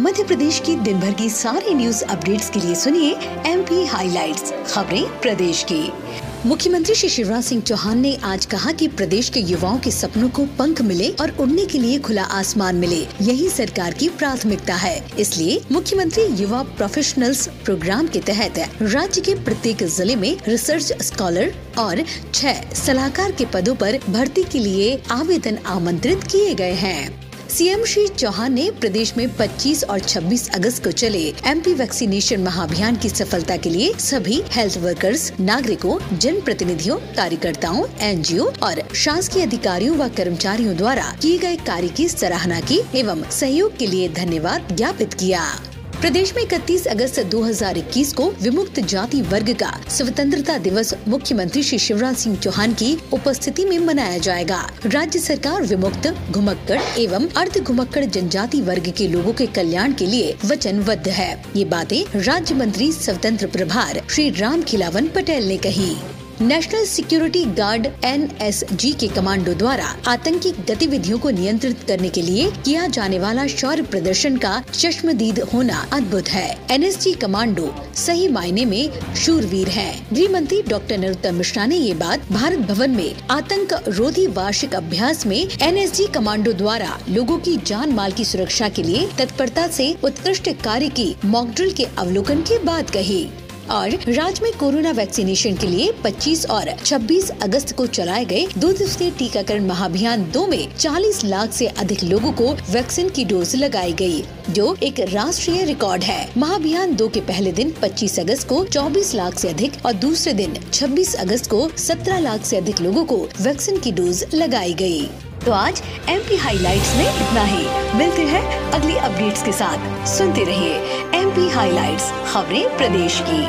मध्य प्रदेश की दिन भर की सारी न्यूज़ अपडेट्स के लिए सुनिए एम पी हाईलाइट्स खबरें प्रदेश की। मुख्यमंत्री श्री शिवराज सिंह चौहान ने आज कहा कि प्रदेश के युवाओं के सपनों को पंख मिले और उड़ने के लिए खुला आसमान मिले। यही सरकार की प्राथमिकता है। इसलिए मुख्यमंत्री युवा प्रोफेशनल्स प्रोग्राम के तहत राज्य के प्रत्येक ज़िले में रिसर्च स्कॉलर और छह सलाहकार के पदों पर भर्ती के लिए आवेदन आमंत्रित किए गए हैं। सीएम श्री चौहान ने प्रदेश में 25 और 26 अगस्त को चले एमपी वैक्सीनेशन महाअभियान की सफलता के लिए सभी हेल्थ वर्कर्स, नागरिकों जन प्रतिनिधियों कार्यकर्ताओं, एनजीओ और शासकीय अधिकारियों व कर्मचारियों द्वारा किए गए कार्य की सराहना की एवं सहयोग के लिए धन्यवाद ज्ञापित किया। प्रदेश में इकतीस अगस्त 2021 को विमुक्त जाति वर्ग का स्वतंत्रता दिवस मुख्यमंत्री श्री शिवराज सिंह चौहान की उपस्थिति में मनाया जाएगा। राज्य सरकार विमुक्त, घुमक्कड़ एवं अर्ध घुमक्कड़ जनजाति वर्ग के लोगों के कल्याण के लिए वचनबद्ध है। ये बातें राज्य मंत्री स्वतंत्र प्रभार श्री राम खिलावन पटेल ने कही। नेशनल सिक्योरिटी गार्ड एनएसजी के कमांडो द्वारा आतंकी गतिविधियों को नियंत्रित करने के लिए किया जाने वाला शौर्य प्रदर्शन का चश्मदीद होना अद्भुत है। एनएसजी कमांडो सही मायने में शूरवीर है। गृह मंत्री डॉक्टर नरोत्तम मिश्रा ने ये बात भारत भवन में आतंक रोधी वार्षिक अभ्यास में एनएसजी कमांडो द्वारा लोगों की जान माल की सुरक्षा के लिए तत्परता से उत्कृष्ट कार्य की मॉकड्रिल के अवलोकन के बाद कही। और राज्य में कोरोना वैक्सीनेशन के लिए 25 और 26 अगस्त को चलाए गए दो दिवसीय टीकाकरण महाअभियान दो में 40 लाख से अधिक लोगों को वैक्सीन की डोज लगाई गई, जो एक राष्ट्रीय रिकॉर्ड है महाअभियान दो के पहले दिन 25 अगस्त को 24 लाख से अधिक और दूसरे दिन 26 अगस्त को 17 लाख से अधिक लोगों को वैक्सीन की डोज लगाई गई। तो आज एम पी हाईलाइट में इतना ही। मिलते हैं अगली अपडेट्स के साथ। सुनते रहिए एम पी हाईलाइट खबरें प्रदेश की।